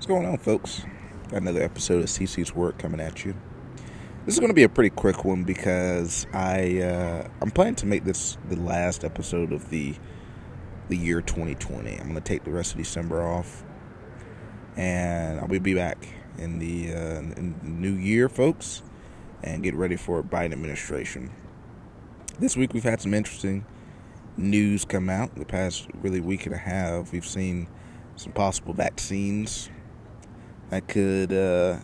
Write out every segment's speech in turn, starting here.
What's going on, folks? Got another episode of CC's Work coming at you. This is going to be a pretty quick one because I uh, I'm planning to make this the last episode of the the year 2020. I'm going to take the rest of December off, and I'll be back in the, uh, in the new year, folks, and get ready for Biden administration. This week we've had some interesting news come out. The past really week and a half, we've seen some possible vaccines that could uh,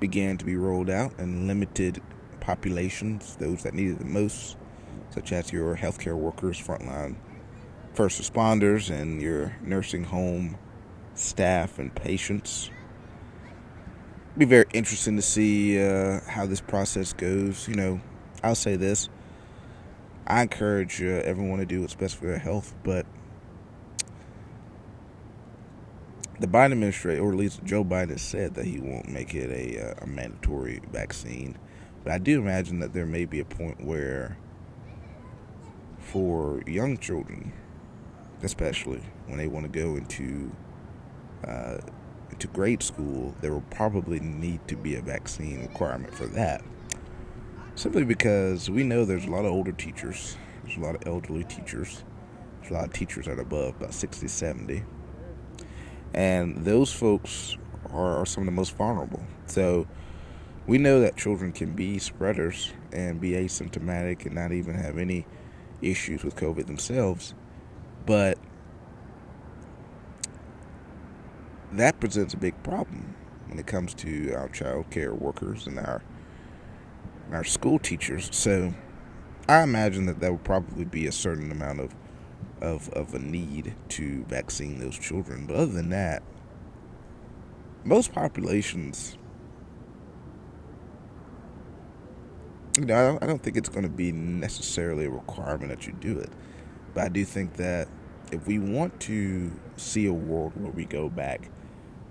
begin to be rolled out in limited populations, those that need it the most, such as your healthcare workers, frontline first responders, and your nursing home staff and patients. It'll be very interesting to see uh, how this process goes. You know, I'll say this I encourage uh, everyone to do what's best for their health, but the Biden administration, or at least Joe Biden, said that he won't make it a, uh, a mandatory vaccine. But I do imagine that there may be a point where, for young children, especially when they want to go into uh, into grade school, there will probably need to be a vaccine requirement for that. Simply because we know there's a lot of older teachers, there's a lot of elderly teachers, there's a lot of teachers that are above about 60, 70 and those folks are, are some of the most vulnerable. So we know that children can be spreaders and be asymptomatic and not even have any issues with COVID themselves, but that presents a big problem when it comes to our child care workers and our our school teachers. So I imagine that there will probably be a certain amount of of, of a need to vaccine those children. But other than that, most populations, you know, I don't, I don't think it's going to be necessarily a requirement that you do it. But I do think that if we want to see a world where we go back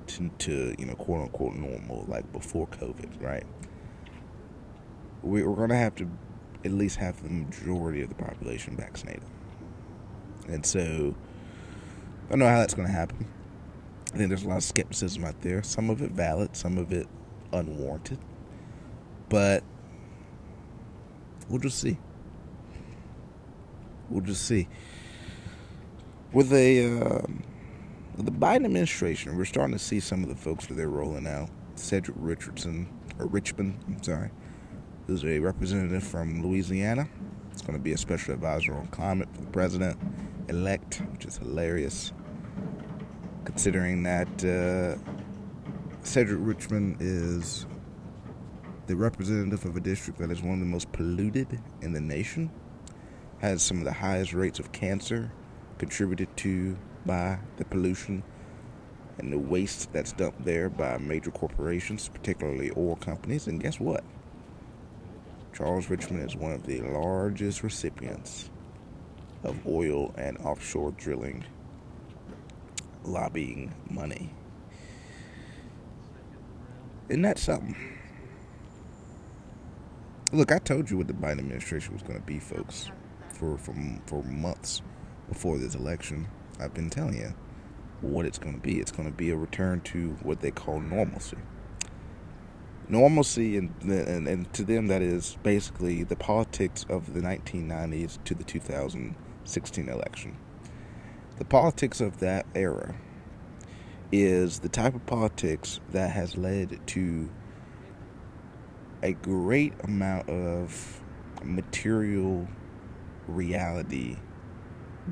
to, to you know, quote unquote normal, like before COVID, right? We're going to have to at least have the majority of the population vaccinated. And so I don't know how that's going to happen. I think there's a lot of skepticism out there. Some of it valid, some of it unwarranted. But we'll just see. We'll just see. With a um, with the Biden administration, we're starting to see some of the folks that they're rolling out. Cedric Richardson or Richmond, I'm sorry, who's a representative from Louisiana. It's going to be a special advisor on climate for the president elect, which is hilarious, considering that uh, Cedric Richmond is the representative of a district that is one of the most polluted in the nation, has some of the highest rates of cancer contributed to by the pollution and the waste that's dumped there by major corporations, particularly oil companies. And guess what? Charles Richmond is one of the largest recipients of oil and offshore drilling lobbying money. Isn't that something? Look, I told you what the Biden administration was going to be, folks, for, for, for months before this election. I've been telling you what it's going to be. It's going to be a return to what they call normalcy. Normalcy, and, and, and to them, that is basically the politics of the 1990s to the 2000s 16 election. The politics of that era is the type of politics that has led to a great amount of material reality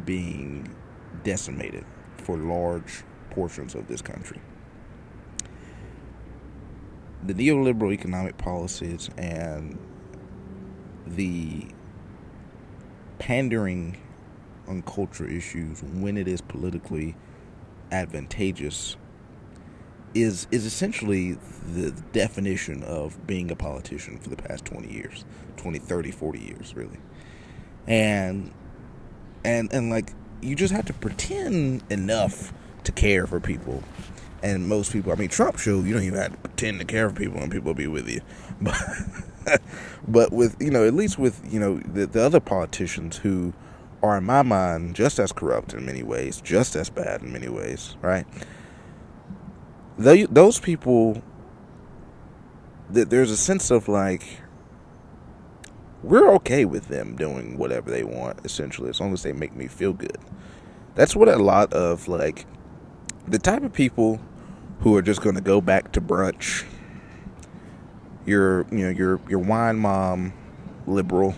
being decimated for large portions of this country. The neoliberal economic policies and the pandering on culture issues when it is politically advantageous is is essentially the definition of being a politician for the past 20 years 20 30 40 years really. And and and like you just have to pretend enough to care for people. And most people i mean trump showed you don't even have to pretend to care for people and people will be with you. But but with you know at least with you know the, the other politicians who are, in my mind, just as corrupt in many ways, just as bad in many ways, right? they, those people, that there's a sense of like, we're okay with them doing whatever they want, essentially, as long as they make me feel good. That's what a lot of like the type of people who are just going to go back to brunch. Your, you know, your your wine mom, liberal.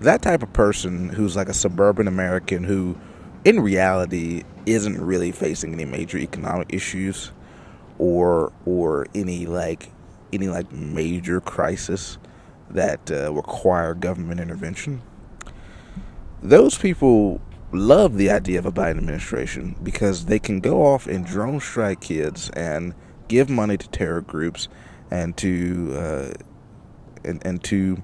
That type of person who's like a suburban American who, in reality, isn't really facing any major economic issues, or or any like any like major crisis that uh, require government intervention. Those people love the idea of a Biden administration because they can go off and drone strike kids and give money to terror groups and to uh, and and to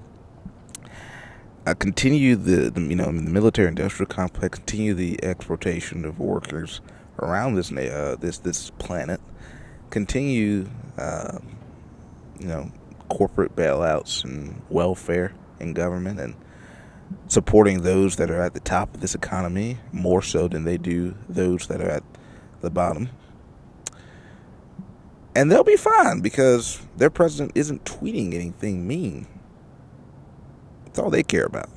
uh, continue the, the, you know the military industrial complex, continue the exploitation of workers around this uh, this this planet, continue uh, you know corporate bailouts and welfare and government and supporting those that are at the top of this economy more so than they do those that are at the bottom. And they'll be fine because their president isn't tweeting anything mean. That's all they care about.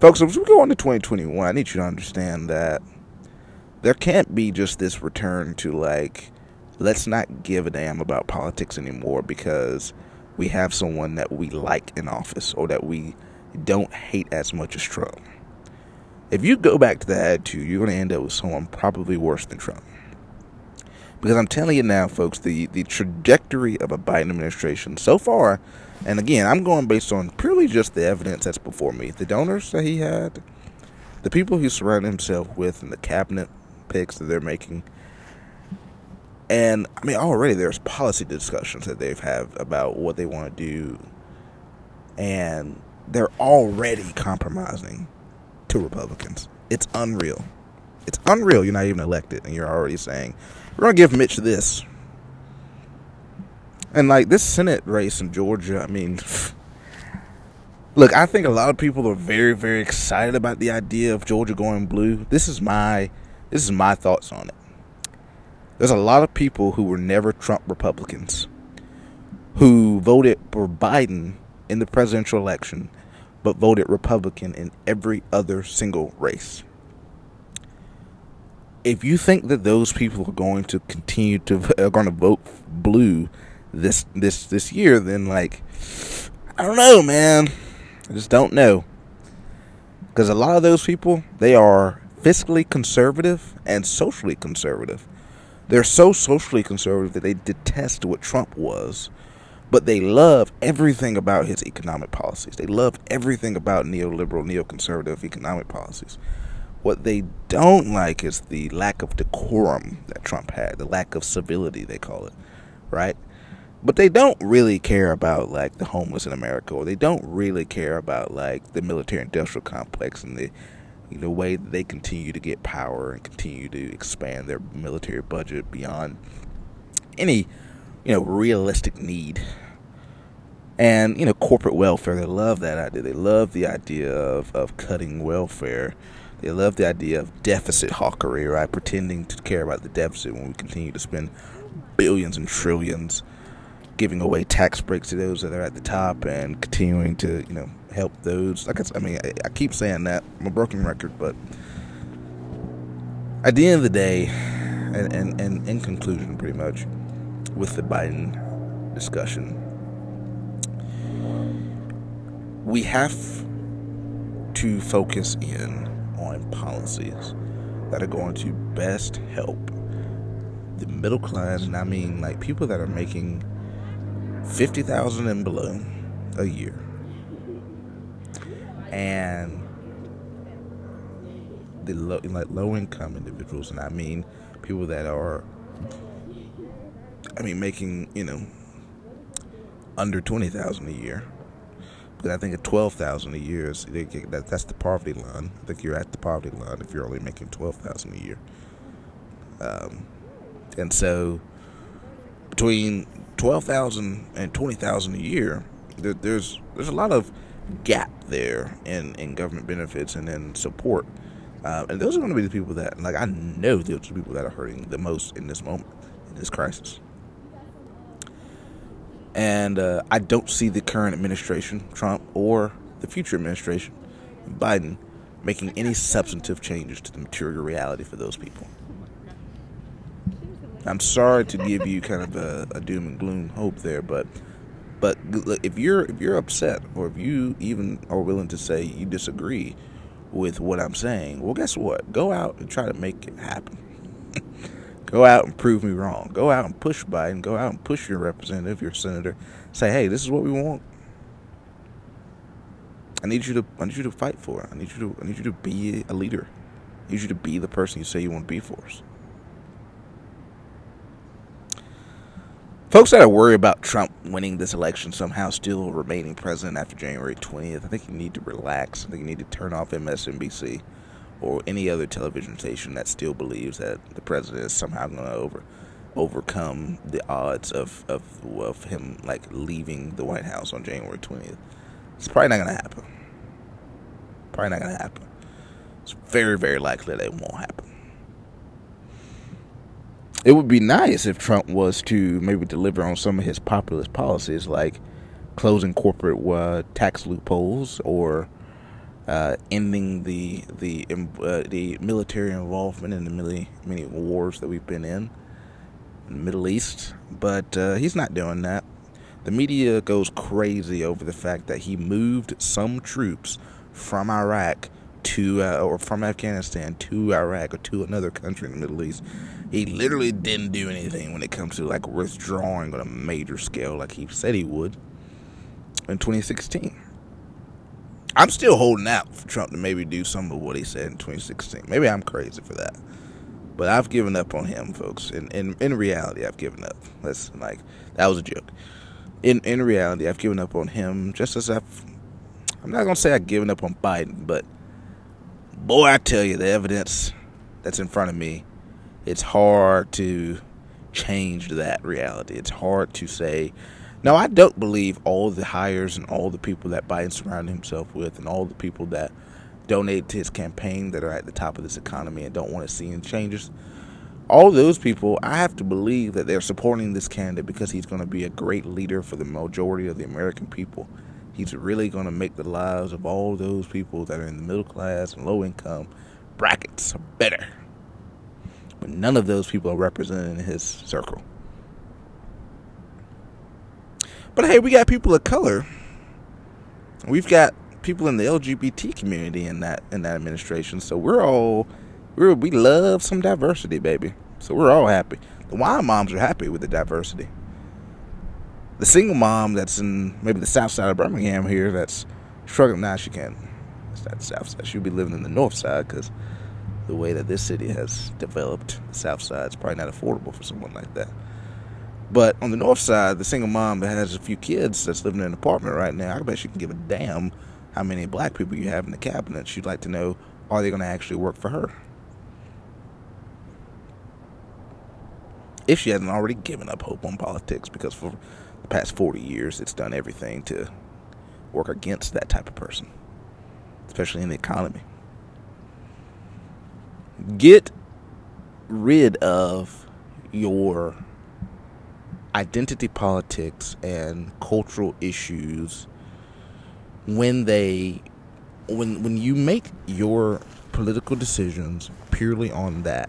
Folks, as we go into 2021, I need you to understand that there can't be just this return to like, let's not give a damn about politics anymore because we have someone that we like in office or that we don't hate as much as Trump. If you go back to that attitude, you're going to end up with someone probably worse than Trump. Because I'm telling you now, folks, the, the trajectory of a Biden administration so far, and again, I'm going based on purely just the evidence that's before me. The donors that he had, the people he surrounded himself with, and the cabinet picks that they're making. And I mean, already there's policy discussions that they've had about what they want to do. And they're already compromising to Republicans. It's unreal. It's unreal. You're not even elected, and you're already saying we're gonna give Mitch this. And like this Senate race in Georgia, I mean, look, I think a lot of people are very, very excited about the idea of Georgia going blue. This is my, this is my thoughts on it. There's a lot of people who were never Trump Republicans who voted for Biden in the presidential election, but voted Republican in every other single race. If you think that those people are going to continue to are going to vote blue this this this year, then like I don't know, man. I just don't know. Because a lot of those people, they are fiscally conservative and socially conservative. They're so socially conservative that they detest what Trump was but they love everything about his economic policies. They love everything about neoliberal, neoconservative economic policies. What they don't like is the lack of decorum that Trump had, the lack of civility, they call it, right? But they don't really care about like the homeless in America, or they don't really care about like the military industrial complex and the you know, way that they continue to get power and continue to expand their military budget beyond any you know, realistic need. And, you know, corporate welfare, they love that idea. They love the idea of, of cutting welfare. They love the idea of deficit hawkery, right? Pretending to care about the deficit when we continue to spend billions and trillions giving away tax breaks to those that are at the top and continuing to, you know, help those. I, I mean, I, I keep saying that. I'm a broken record, but at the end of the day, and, and, and in conclusion, pretty much, with the Biden discussion. We have to focus in on policies that are going to best help the middle class, and I mean like people that are making fifty thousand and below a year, and the low, like low income individuals, and I mean people that are I mean, making you know under twenty thousand a year. But I think at twelve thousand a year is that that's the poverty line. I think you're at the poverty line if you're only making twelve thousand a year. Um, and so between twelve thousand and twenty thousand a year, there, there's there's a lot of gap there in, in government benefits and in support Uh, and those are going to be the people that, like, I know those are people that are hurting the most in this moment, in this crisis. And uh, I don't see the current administration, Trump, or the future administration, Biden, making any substantive changes to the material reality for those people. I'm sorry to give you kind of a, a doom and gloom hope there, but but if you're if you're upset or if you even are willing to say you disagree with what I'm saying, well, guess what? Go out and try to make it happen. Go out and prove me wrong. Go out and push Biden. Go out and push your representative, your senator. Say, hey, this is what we want. I need you to I need you to fight for it. I need you to I need you to be a leader. I need you to be the person you say you want to be for us. Folks that are worried about Trump winning this election somehow still remaining president after January 20th, I think you need to relax. I think you need to turn off MSNBC or any other television station that still believes that the president is somehow going to over overcome the odds of, of of him like leaving the White House on January 20th. It's probably not going to happen. Probably not going to happen. It's very very likely that it won't happen. It would be nice if Trump was to maybe deliver on some of his populist policies, like closing corporate uh, tax loopholes or uh, ending the the uh, the military involvement in the many many wars that we've been in, in the Middle East. But uh, he's not doing that. The media goes crazy over the fact that he moved some troops from Iraq to uh, or from Afghanistan to Iraq or to another country in the Middle East. He literally didn't do anything when it comes to like withdrawing on a major scale like he said he would in 2016. I'm still holding out for Trump to maybe do some of what he said in 2016. Maybe I'm crazy for that. But I've given up on him, folks. In in, in reality, I've given up. That's like that was a joke. In in reality, I've given up on him just as I've I'm not gonna say I've given up on Biden, but boy, I tell you, the evidence that's in front of me, it's hard to change that reality. It's hard to say, no, I don't believe all the hires and all the people that Biden surrounded himself with and all the people that donate to his campaign that are at the top of this economy and don't want to see any changes. All those people, I have to believe that they're supporting this candidate because he's going to be a great leader for the majority of the American people He's really going to make the lives of all those people that are in the middle class and low income brackets better. But none of those people are represented in his circle. But hey, we got people of color. We've got people in the LGBT community in that in that administration. So we're all we we love some diversity, baby. So we're all happy. The wine moms are happy with the diversity the single mom that's in maybe the south side of Birmingham here that's struggling. Now she can't. It's not the south side. She'll be living in the north side because the way that this city has developed, the south side is probably not affordable for someone like that. But on the north side, the single mom that has a few kids that's living in an apartment right now, I bet she can give a damn how many black people you have in the cabinet. She'd like to know are they going to actually work for her? If she hasn't already given up hope on politics, because for the past 40 years, it's done everything to work against that type of person, especially in the economy. Get rid of your identity politics and cultural issues when they when when you make your political decisions purely on that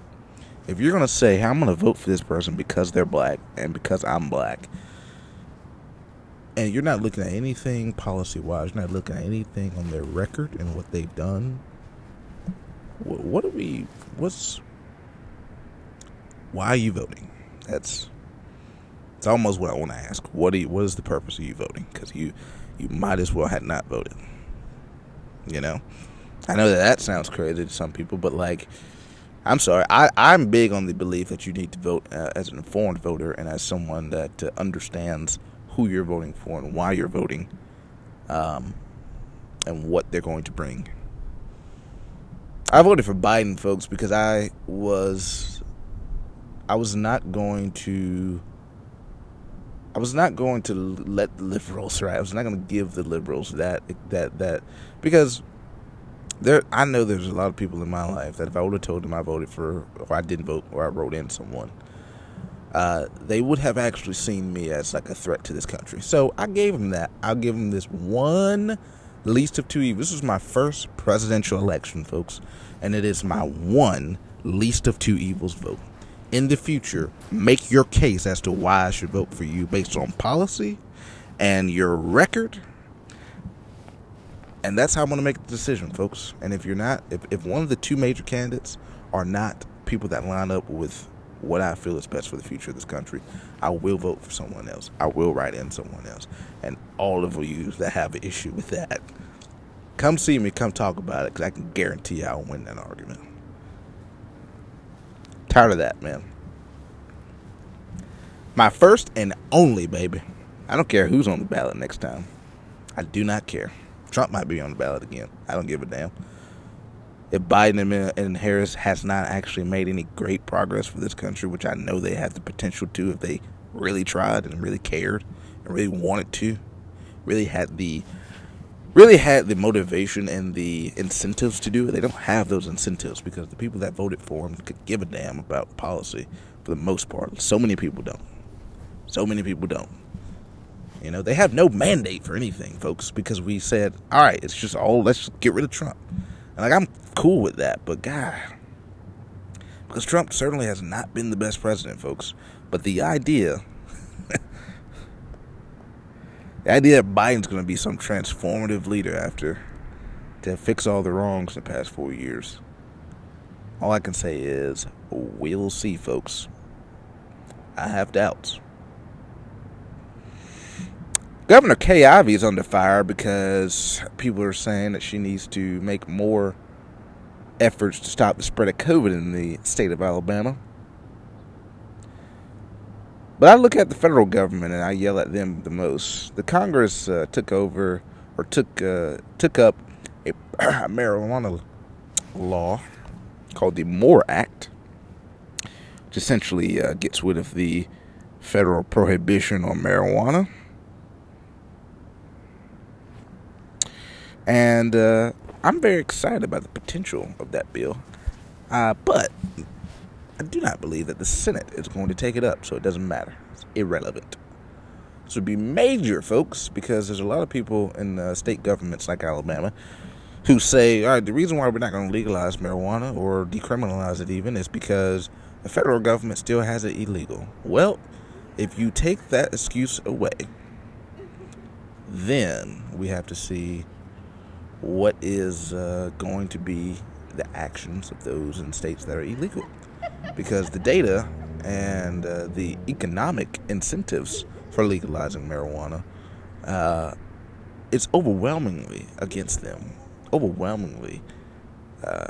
if you're going to say hey, i'm going to vote for this person because they're black and because i'm black and you're not looking at anything policy wise. You're not looking at anything on their record and what they've done. What, what are we? What's? Why are you voting? That's. It's almost what I want to ask. What you, What is the purpose of you voting? Because you, you might as well have not voted. You know, I know that that sounds crazy to some people, but like, I'm sorry. I, I'm big on the belief that you need to vote uh, as an informed voter and as someone that uh, understands who you're voting for and why you're voting, um, and what they're going to bring. I voted for Biden, folks, because I was I was not going to I was not going to let the liberals right. I was not going to give the liberals that that that because there I know there's a lot of people in my life that if I would have told them I voted for or I didn't vote or I wrote in someone, uh, they would have actually seen me as like a threat to this country. So I gave them that. I'll give them this one least of two evils. This is my first presidential election, folks, and it is my one least of two evils vote. In the future, make your case as to why I should vote for you based on policy and your record and that's how I'm going to make the decision, folks. And if you're not, if, if one of the two major candidates are not people that line up with what I feel is best for the future of this country, I will vote for someone else. I will write in someone else. And all of you that have an issue with that, come see me, come talk about it, because I can guarantee I'll win that argument. Tired of that, man. My first and only, baby. I don't care who's on the ballot next time. I do not care. Trump might be on the ballot again. I don't give a damn. If Biden and Harris has not actually made any great progress for this country, which I know they have the potential to if they really tried and really cared and really wanted to, really had the really had the motivation and the incentives to do it. They don't have those incentives because the people that voted for them could give a damn about policy for the most part. So many people don't. So many people don't. You know, they have no mandate for anything, folks, because we said, all right, it's just all, let's just get rid of Trump. And like, I'm cool with that, but God, because Trump certainly has not been the best president, folks. But the idea, the idea that Biden's going to be some transformative leader after to fix all the wrongs in the past four years, all I can say is, we'll see, folks. I have doubts. Governor Kay Ivey is under fire because people are saying that she needs to make more efforts to stop the spread of COVID in the state of Alabama. But I look at the federal government and I yell at them the most. The Congress uh, took over or took uh, took up a marijuana law called the MORE Act, which essentially uh, gets rid of the federal prohibition on marijuana And uh, I'm very excited about the potential of that bill. Uh, but I do not believe that the Senate is going to take it up, so it doesn't matter. It's irrelevant. This would be major, folks, because there's a lot of people in uh, state governments like Alabama who say, all right, the reason why we're not going to legalize marijuana or decriminalize it even is because the federal government still has it illegal. Well, if you take that excuse away, then we have to see what is uh, going to be the actions of those in states that are illegal. Because the data and uh, the economic incentives for legalizing marijuana uh, is overwhelmingly against them. Overwhelmingly uh,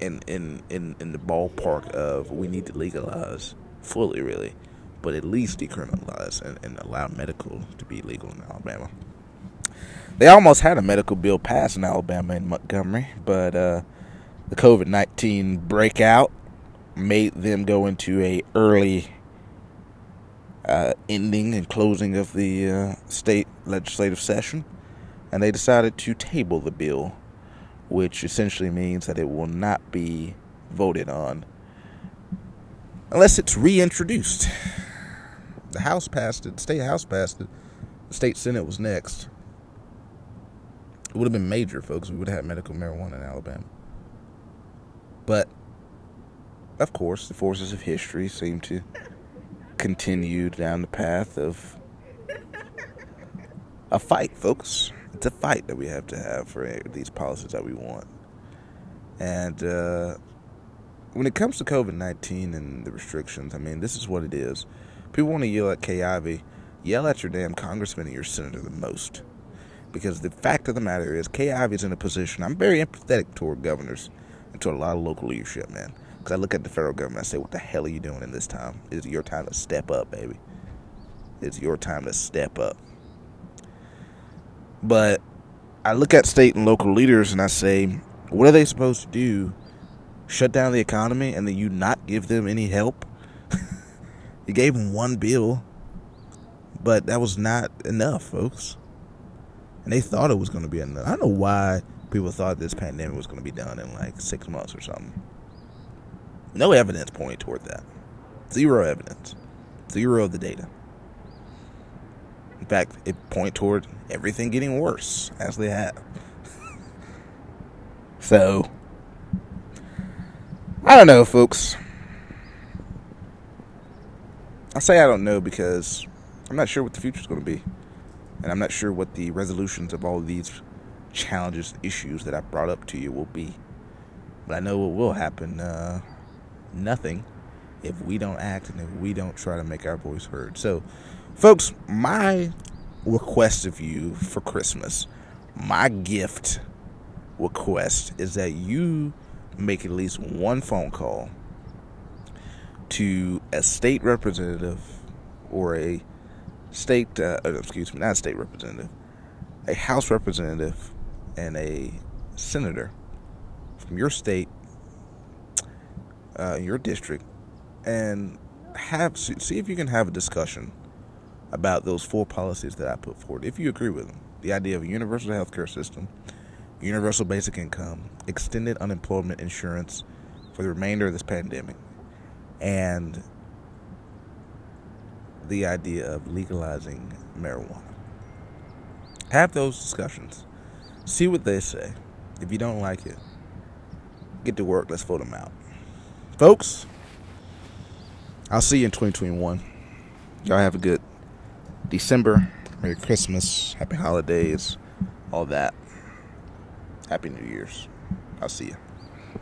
in, in, in, in the ballpark of we need to legalize fully, really, but at least decriminalize and, and allow medical to be legal in Alabama. They almost had a medical bill passed in Alabama and Montgomery, but uh, the COVID nineteen breakout made them go into a early uh, ending and closing of the uh, state legislative session, and they decided to table the bill, which essentially means that it will not be voted on unless it's reintroduced. The House passed it, the state House passed it, the state Senate was next. It would have been major, folks. We would have had medical marijuana in Alabama. But, of course, the forces of history seem to continue down the path of a fight, folks. It's a fight that we have to have for these policies that we want. And uh, when it comes to COVID 19 and the restrictions, I mean, this is what it is. People want to yell at Kay Ivey, Yell at your damn congressman and your senator the most. Because the fact of the matter is, Kay Ivey is in a position. I'm very empathetic toward governors and to a lot of local leadership, man. Because I look at the federal government, and I say, "What the hell are you doing in this time? It's your time to step up, baby. It's your time to step up." But I look at state and local leaders and I say, "What are they supposed to do? Shut down the economy and then you not give them any help?" you gave them one bill, but that was not enough, folks and they thought it was going to be enough. I don't know why people thought this pandemic was going to be done in like six months or something. No evidence pointing toward that. Zero evidence. Zero of the data. In fact, it point toward everything getting worse as they have. so, I don't know, folks. I say I don't know because I'm not sure what the future is going to be. And I'm not sure what the resolutions of all of these challenges, issues that I brought up to you will be. But I know what will happen. Uh, nothing if we don't act and if we don't try to make our voice heard. So, folks, my request of you for Christmas, my gift request is that you make at least one phone call to a state representative or a state, uh, uh excuse me, not a state representative, a House representative and a senator from your state, uh, your district, and have see if you can have a discussion about those four policies that I put forward. If you agree with them, the idea of a universal health care system, universal basic income, extended unemployment insurance for the remainder of this pandemic, and the idea of legalizing marijuana. Have those discussions. See what they say. If you don't like it, get to work. Let's vote them out. Folks, I'll see you in 2021. Y'all have a good December. Merry Christmas. Happy holidays. All that. Happy New Year's. I'll see you.